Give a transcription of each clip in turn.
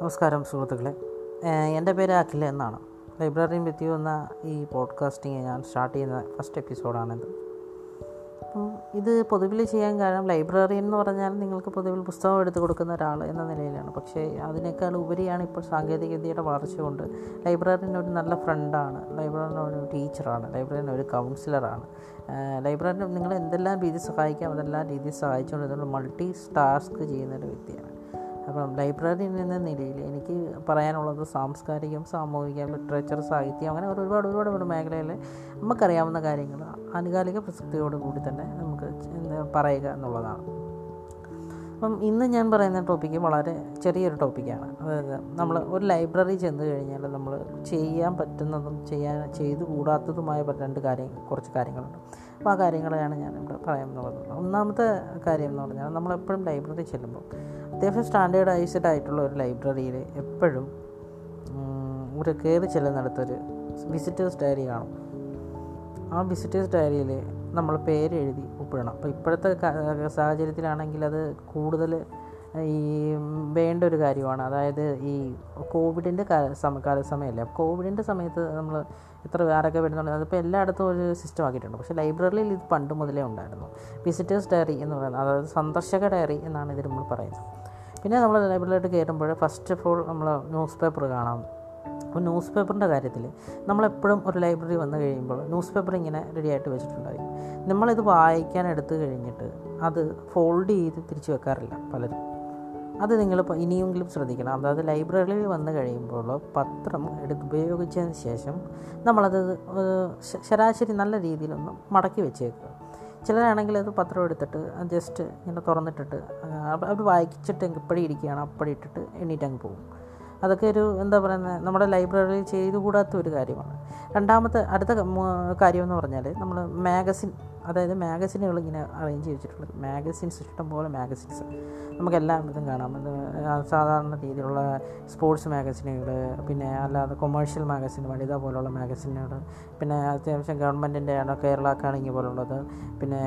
നമസ്കാരം സുഹൃത്തുക്കളെ. എന്റെ പേര് അഖില എന്നാണ്. ലൈബ്രറി വിത്ത് യു എന്ന ഈ പോഡ്കാസ്റ്റിംഗ് ഞാൻ സ്റ്റാർട്ട് ചെയ്യുന്ന ഫസ്റ്റ് എപ്പിസോഡാണിത്. അപ്പം ഇത് പൊതുവിൽ ചെയ്യാൻ കാരണം ലൈബ്രറി എന്ന് പറഞ്ഞാൽ നിങ്ങൾക്ക് പൊതുവിൽ പുസ്തകം എടുത്ത് കൊടുക്കുന്ന ഒരാൾ എന്ന നിലയിലാണ്. പക്ഷേ അതിനേക്കാൾ ഉപരിയാണ് ഇപ്പോൾ സാങ്കേതികവിദ്യയുടെ വളർച്ച കൊണ്ട് ലൈബ്രറിന് ഒരു നല്ല ഫ്രണ്ടാണ്. ലൈബ്രറിന് ഒരു ടീച്ചറാണ്. ലൈബ്രറിന് ഒരു കൗൺസിലറാണ്. ലൈബ്രറിന് നിങ്ങൾ എന്തെല്ലാം രീതിയിൽ സഹായിക്കാം അതെല്ലാം രീതിയിൽ സഹായിച്ചുകൊണ്ട് മൾട്ടി ടാസ്ക് ചെയ്യുന്ന ഒരു വ്യക്തിയാണ്. അപ്പം ലൈബ്രറി എന്ന നിലയിൽ എനിക്ക് പറയാനുള്ളത് സാംസ്കാരികം സാമൂഹിക ലിറ്ററേച്ചർ സാഹിത്യം അങ്ങനെ ഒരുപാട് ഒരുപാട് ഒരുപാട് മേഖലയിൽ നമുക്കറിയാവുന്ന കാര്യങ്ങൾ ആനുകാലിക പ്രസക്തിയോട് കൂടി തന്നെ നമുക്ക് പറയുക എന്നുള്ളതാണ്. അപ്പം ഇന്ന് ഞാൻ പറയുന്ന ടോപ്പിക്ക് വളരെ ചെറിയൊരു ടോപ്പിക്കാണ് അതായത് നമ്മൾ ഒരു ലൈബ്രറി ചെന്ന് കഴിഞ്ഞാൽ നമ്മൾ ചെയ്യാൻ പറ്റുന്നതും ചെയ്യാൻ ചെയ്തു കൂടാത്തതുമായ രണ്ട് കാര്യം കുറച്ച് കാര്യങ്ങളുണ്ട്. അപ്പോൾ ആ കാര്യങ്ങളെയാണ് ഞാൻ ഇവിടെ പറയാൻ പറയാമെന്നുള്ളത് ഒന്നാമത്തെ കാര്യം എന്ന് പറഞ്ഞാൽ നമ്മളെപ്പോഴും ലൈബ്രറി ചെല്ലുമ്പോൾ അത്യാവശ്യം സ്റ്റാൻഡേർഡൈസ്ഡ് ആയിട്ടുള്ള ഒരു ലൈബ്രറിയിൽ എപ്പോഴും ഒരു കയറി ചെല്ലുന്നിടത്തൊരു വിസിറ്റേഴ്സ് ഡയറി കാണും. ആ വിസിറ്റേഴ്സ് ഡയറിയിൽ നമ്മൾ പേര് എഴുതി ഒപ്പിടണം. അപ്പോൾ ഇപ്പോഴത്തെ സാഹചര്യത്തിലാണെങ്കിൽ അത് കൂടുതൽ ഈ വേണ്ട ഒരു കാര്യമാണ്. അതായത് ഈ കോവിഡിന്റെ കാല സമയമല്ലേ കോവിഡിന്റെ സമയത്ത് നമ്മൾ എത്ര ആരൊക്കെ വരുന്നുണ്ട്? അതിപ്പോൾ എല്ലായിടത്തും ഒരു സിസ്റ്റം ആക്കിയിട്ടുണ്ട്. പക്ഷേ ലൈബ്രറിയിൽ ഇത് പണ്ട് മുതലേ ഉണ്ടായിരുന്നു. വിസിറ്റേഴ്സ് ഡയറി എന്ന് പറയുന്നത് അതായത് സന്ദർശക ഡയറി എന്നാണ് ഇതിൽ നമ്മൾ പറയുന്നത്. പിന്നെ നമ്മൾ ലൈബ്രറിയിലോട്ട് കയറുമ്പോൾ ഫസ്റ്റ് ഓഫ് ഓൾ നമ്മൾ ന്യൂസ് പേപ്പർ കാണാം. അപ്പോൾ ന്യൂസ് പേപ്പറിന്റെ കാര്യത്തിൽ നമ്മളെപ്പോഴും ഒരു ലൈബ്രറി വന്നു കഴിയുമ്പോൾ ന്യൂസ് പേപ്പർ ഇങ്ങനെ റെഡി ആയിട്ട് വെച്ചിട്ടുണ്ടായിരിക്കും. നമ്മളിത് വായിക്കാൻ എടുത്തു കഴിഞ്ഞിട്ട് അത് ഫോൾഡ് ചെയ്ത് തിരിച്ചു വെക്കാറില്ല പലരും. അത് നിങ്ങൾ ഇനിയെങ്കിലും ശ്രദ്ധിക്കണം. അതായത് ലൈബ്രറിയിൽ വന്നു കഴിയുമ്പോൾ പത്രം എടുത്ത് ഉപയോഗിച്ചതിന് ശേഷം നമ്മളത് ശരാശരി നല്ല രീതിയിലൊന്ന് മടക്കി വെച്ചേക്കുക. ചിലരാണെങ്കിൽ അത് പത്രം എടുത്തിട്ട് ജസ്റ്റ് ഇങ്ങനെ തുറന്നിട്ടിട്ട് അവർ വായിച്ചിട്ട് എപ്പോഴും ഇരിക്കുകയാണ് അപ്പടി ഇട്ടിട്ട് എണ്ണീറ്റ് അങ്ങ് പോകും. അതൊക്കെ ഒരു എന്താ പറയുന്നത് നമ്മുടെ ലൈബ്രറിയിൽ ചെയ്തുകൂടാത്ത ഒരു കാര്യമാണ്. രണ്ടാമത്തെ അടുത്ത കാര്യം എന്ന് പറഞ്ഞാൽ നമ്മൾ മാഗസിൻ അതായത് മാഗസിനുകൾ ഇങ്ങനെ അറേഞ്ച് ചെയ്തിട്ടുള്ളത്. മാഗസിൻസ് ഇഷ്ടംപോലെ മാഗസിൻസ്. നമുക്ക് എല്ലായിടത്തും കാണാം. സാധാരണ രീതിയിലുള്ള സ്പോർട്സ് മാഗസിനുകൾ പിന്നെ അല്ലാതെ കൊമേഴ്ഷ്യൽ മാഗസിൻ വനിത പോലുള്ള മാഗസിനുകൾ പിന്നെ അത്യാവശ്യം ഗവൺമെന്റിന്റെ കേരള കാണിങ് പോലുള്ളത് പിന്നെ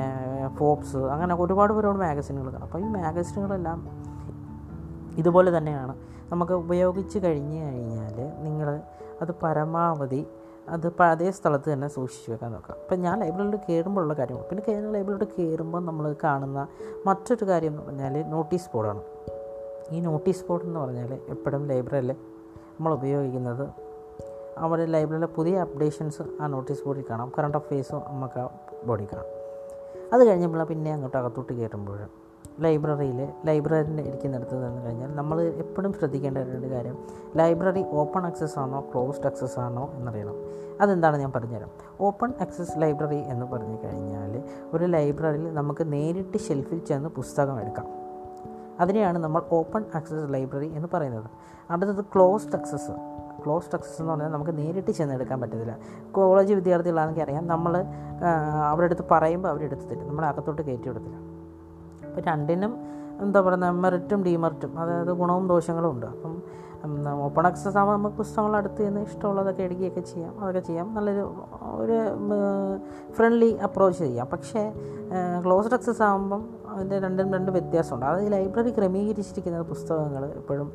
ഫോപ്സ് അങ്ങനെ ഒരുപാട് ഒരുപാട് മാഗസിനുകൾ കാണാം. അപ്പോൾ ഈ മാഗസിനുകളെല്ലാം ഇതുപോലെ തന്നെയാണ്. നമുക്ക് ഉപയോഗിച്ച് കഴിഞ്ഞ് കഴിഞ്ഞാൽ നിങ്ങൾ അത് പരമാവധി അത് അതേ സ്ഥലത്ത് തന്നെ സൂക്ഷിച്ച് വെക്കാൻ നോക്കുക. അപ്പം ഞാൻ ലൈബ്രറിയിൽ കയറുമ്പോഴുള്ള കാര്യങ്ങൾ പിന്നെ കയറുന്ന ലൈബ്രറിയിൽ കയറുമ്പോൾ നമ്മൾ കാണുന്ന മറ്റൊരു കാര്യം എന്ന് പറഞ്ഞാൽ നോട്ടീസ് ബോർഡാണ്. ഈ നോട്ടീസ് ബോർഡ് എന്ന് പറഞ്ഞാൽ എപ്പോഴും ലൈബ്രറിയിൽ നമ്മൾ ഉപയോഗിക്കുന്നത് അവിടെ ലൈബ്രറിയിലെ പുതിയ അപ്ഡേഷൻസ് ആ നോട്ടീസ് ബോർഡിൽ കാണാം. കറണ്ട് അഫെയർസും നമുക്ക് ആ ബോർഡിൽ കാണാം. അത് കഴിഞ്ഞപ്പോൾ പിന്നെ അങ്ങോട്ട് അകത്തോട്ട് കയറുമ്പോൾ ലൈബ്രറിയിൽ ലൈബ്രറിയിൽ ഇരിക്കുന്നിടത്ത് നിന്ന് കഴിഞ്ഞാൽ നമ്മൾ എപ്പോഴും ശ്രദ്ധിക്കേണ്ട രണ്ട് കാര്യം ലൈബ്രറി ഓപ്പൺ ആക്സസ് ആണോ ക്ലോസ്ഡ് ആക്സസ് ആണോ എന്നറിയണം. അതെന്താണ് ഞാൻ പറഞ്ഞുതരാം. ഓപ്പൺ ആക്സസ് ലൈബ്രറി എന്ന് പറഞ്ഞു കഴിഞ്ഞാൽ ഒരു ലൈബ്രറിയിൽ നമുക്ക് നേരിട്ട് ഷെൽഫിൽ ചെന്ന് പുസ്തകം എടുക്കാം. അതിനെയാണ് നമ്മൾ ഓപ്പൺ ആക്സസ് ലൈബ്രറി എന്ന് പറയുന്നത്. അടുത്തത് ക്ലോസ്ഡ് ആക്സസ്. ക്ലോസ്ഡ് ആക്സസ് എന്ന് പറഞ്ഞാൽ നമുക്ക് നേരിട്ട് ചെന്നെടുക്കാൻ പറ്റത്തില്ല. കോളേജ് വിദ്യാർത്ഥികളാണെങ്കിൽ അറിയാം നമ്മൾ അവരുടെ അടുത്ത് പറയുമ്പോൾ അവരെടുത്ത് തരും നമ്മൾ അകത്തോട്ട് കയറ്റി വിടത്തില്ല. അപ്പോൾ രണ്ടിനും എന്താ പറയുന്നത് മെറിറ്റും ഡീമെറിറ്റും അതായത് ഗുണവും ദോഷങ്ങളും ഉണ്ട്. അപ്പം ഓപ്പൺ ആക്സസ് ആകുമ്പോൾ നമുക്ക് പുസ്തകങ്ങൾ അടുത്ത് നിന്ന് ഇഷ്ടമുള്ളതൊക്കെ എടുക്കുകയൊക്കെ ചെയ്യാം അതൊക്കെ ചെയ്യാം. നല്ലൊരു ഒരു ഫ്രണ്ട്ലി അപ്രോച്ച് ചെയ്യാം. പക്ഷേ ക്ലോസ്ഡ് ആക്സസ് ആകുമ്പം അതിന്റെ രണ്ടും രണ്ട് വ്യത്യാസമുണ്ട്. അതായത് ലൈബ്രറി ക്രമീകരിച്ചിരിക്കുന്ന പുസ്തകങ്ങൾ എപ്പോഴും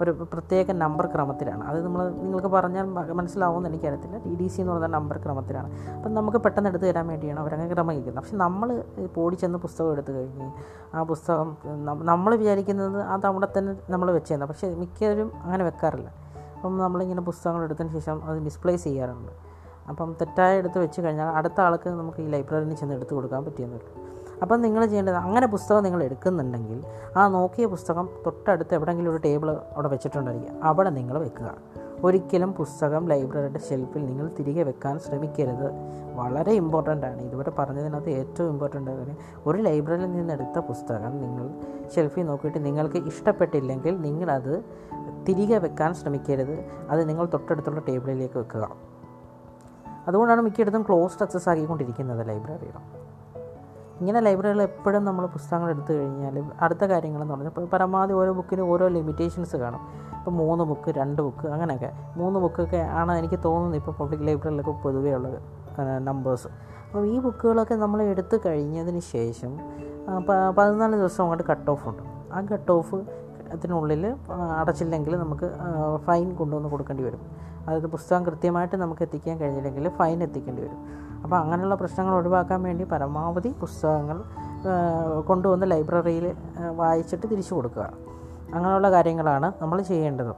ഒരു പ്രത്യേക നമ്പർ ക്രമത്തിലാണ്. അത് നമ്മൾ നിങ്ങൾക്ക് പറഞ്ഞാൽ മനസ്സിലാവുമെന്ന് എനിക്കറിയത്തില്ല. ഡി ഡി സി എന്ന് പറയുന്ന നമ്പർ ക്രമത്തിലാണ്. അപ്പം നമുക്ക് പെട്ടെന്ന് എടുത്ത് തരാൻ വേണ്ടിയാണ് അവരങ്ങനെ ക്രമീകരിക്കുന്നത്. പക്ഷെ നമ്മൾ പോടി ചെന്ന് പുസ്തകം എടുത്തു കഴിഞ്ഞ് ആ പുസ്തകം നമ്മൾ വിചാരിക്കുന്നത് അത് അവിടെ തന്നെ നമ്മൾ വെച്ചിരുന്നത് പക്ഷേ മിക്കവരും അങ്ങനെ വെക്കാറില്ല. അപ്പം നമ്മളിങ്ങനെ പുസ്തകങ്ങൾ എടുത്തതിന് ശേഷം അത് മിസ്പ്ലേസ് ചെയ്യാറുണ്ട്. അപ്പം തെറ്റായ എടുത്ത് വെച്ച് കഴിഞ്ഞാൽ അടുത്ത ആൾക്ക് നമുക്ക് ഈ ലൈബ്രറിയിൽ ചെന്ന് എടുത്ത് കൊടുക്കാൻ പറ്റിയെന്നില്ല അപ്പം നിങ്ങൾ ചെയ്യേണ്ടത് അങ്ങനെ പുസ്തകം നിങ്ങൾ എടുക്കുന്നുണ്ടെങ്കിൽ ആ നോക്കിയ പുസ്തകം തൊട്ടടുത്ത് എവിടെയെങ്കിലും ഒരു ടേബിൾ അവിടെ വെച്ചിട്ടുണ്ടായിരിക്കും. അവിടെ നിങ്ങൾ വെക്കുക. ഒരിക്കലും പുസ്തകം ലൈബ്രറിയുടെ ഷെൽഫിൽ നിങ്ങൾ തിരികെ വെക്കാൻ ശ്രമിക്കരുത്. വളരെ ഇമ്പോർട്ടന്റ് ആണ്. ഇതുവരെ പറഞ്ഞതിനകത്ത് ഏറ്റവും ഇമ്പോർട്ടന്റ് ആണ്. ഒരു ലൈബ്രറിയിൽ നിന്നെടുത്ത പുസ്തകം നിങ്ങൾ ഷെൽഫിൽ നോക്കിയിട്ട് നിങ്ങൾക്ക് ഇഷ്ടപ്പെട്ടില്ലെങ്കിൽ നിങ്ങളത് തിരികെ വെക്കാൻ ശ്രമിക്കരുത്. അത് നിങ്ങൾ തൊട്ടടുത്തുള്ള ടേബിളിലേക്ക് വെക്കുക. അതുകൊണ്ടാണ് മിക്കയിടത്തും ക്ലോസ്ഡ് അക്സസ് ആക്കിക്കൊണ്ടിരിക്കുന്നത് ലൈബ്രറികൾ. ഇങ്ങനെ ലൈബ്രറികൾ എപ്പോഴും നമ്മൾ പുസ്തകങ്ങൾ എടുത്തു കഴിഞ്ഞാൽ അടുത്ത കാര്യങ്ങളെന്ന് പറഞ്ഞാൽ ഇപ്പോൾ പരമാവധി ഓരോ ബുക്കിന് ഓരോ ലിമിറ്റേഷൻസ് കാണും. ഇപ്പോൾ മൂന്ന് ബുക്ക് രണ്ട് ബുക്ക് അങ്ങനെയൊക്കെ. മൂന്ന് ബുക്കൊക്കെ ആണ് എനിക്ക് തോന്നുന്നത് ഇപ്പോൾ പബ്ലിക് ലൈബ്രറിയിലൊക്കെ പൊതുവേ ഉള്ളത്. നമ്പേഴ്സ് അപ്പം ഈ ബുക്കുകളൊക്കെ നമ്മൾ എടുത്തു കഴിഞ്ഞതിന് ശേഷം പതിനാല് ദിവസം അങ്ങോട്ട് കട്ട് ഓഫ് ഉണ്ട്. ആ കട്ട് ഓഫ് അതിനുള്ളിൽ അടച്ചില്ലെങ്കിൽ നമുക്ക് ഫൈൻ കൊണ്ടുവന്ന് കൊടുക്കേണ്ടി വരും. അതായത് പുസ്തകം കൃത്യമായിട്ട് നമുക്ക് എത്തിക്കാൻ കഴിഞ്ഞില്ലെങ്കിൽ ഫൈൻ എത്തിക്കേണ്ടി വരും. അപ്പോൾ അങ്ങനെയുള്ള പ്രശ്നങ്ങൾ ഒഴിവാക്കാൻ വേണ്ടി പരമാവധി പുസ്തകങ്ങൾ കൊണ്ടുവന്ന് ലൈബ്രറിയിൽ വായിച്ചിട്ട് തിരിച്ചു കൊടുക്കുക. അങ്ങനെയുള്ള കാര്യങ്ങളാണ് നമ്മൾ ചെയ്യേണ്ടത്.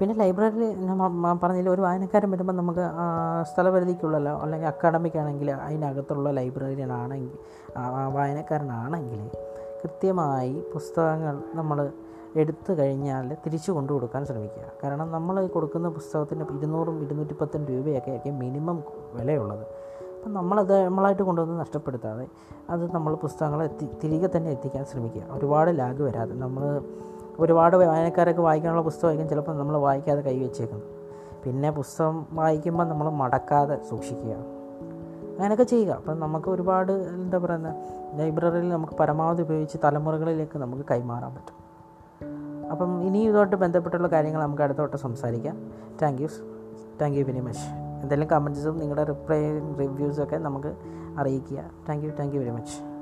പിന്നെ ലൈബ്രറിയിൽ ഞാൻ പറഞ്ഞില്ല ഒരു വായനക്കാരൻ വരുമ്പോൾ നമുക്ക് സ്ഥലപരിധിക്കുള്ളല്ലോ അല്ലെങ്കിൽ അക്കാഡമിക് ആണെങ്കിൽ അതിനകത്തുള്ള ലൈബ്രറിയനാണെങ്കിൽ വായനക്കാരനാണെങ്കിൽ കൃത്യമായി പുസ്തകങ്ങൾ നമ്മൾ എടുത്തു കഴിഞ്ഞാൽ തിരിച്ചു കൊണ്ടു കൊടുക്കാൻ ശ്രമിക്കുക. കാരണം നമ്മൾ കൊടുക്കുന്ന പുസ്തകത്തിന് ഇരുന്നൂറും ഇരുന്നൂറ്റി പത്തും രൂപയൊക്കെ ആയിരിക്കും മിനിമം വിലയുള്ളത്. അപ്പം നമ്മളത് നമ്മളായിട്ട് കൊണ്ടുവന്ന് നഷ്ടപ്പെടുത്താതെ അത് നമ്മൾ പുസ്തകങ്ങൾ എത്തി തിരികെ തന്നെ എത്തിക്കാൻ ശ്രമിക്കുക. ഒരുപാട് ലാഗ് വരാതെ നമ്മൾ ഒരുപാട് വായനക്കാരൊക്കെ വായിക്കാനുള്ള പുസ്തകമായിരിക്കും ചിലപ്പോൾ നമ്മൾ വായിക്കാതെ കൈ വെച്ചേക്കുന്നത്. പിന്നെ പുസ്തകം വായിക്കുമ്പോൾ നമ്മൾ മടക്കാതെ സൂക്ഷിക്കുക. അങ്ങനെയൊക്കെ ചെയ്യുക. അപ്പം നമുക്ക് ഒരുപാട് എന്താ പറയുന്നത് ലൈബ്രറിയിൽ നമുക്ക് പരമാവധി ഉപയോഗിച്ച് തലമുറകളിലേക്ക് നമുക്ക് കൈമാറാൻ പറ്റും. അപ്പം ഇനി ഇതുമായിട്ട് ബന്ധപ്പെട്ടുള്ള കാര്യങ്ങൾ നമുക്ക് അടുത്തോട്ട് സംസാരിക്കാം. Thank you thank you very much എന്തെങ്കിലും കമൻസും നിങ്ങളുടെ റിപ്ലൈ റിവ്യൂസൊക്കെ നമുക്ക് അറിയിക്കുക. Thank you thank you very much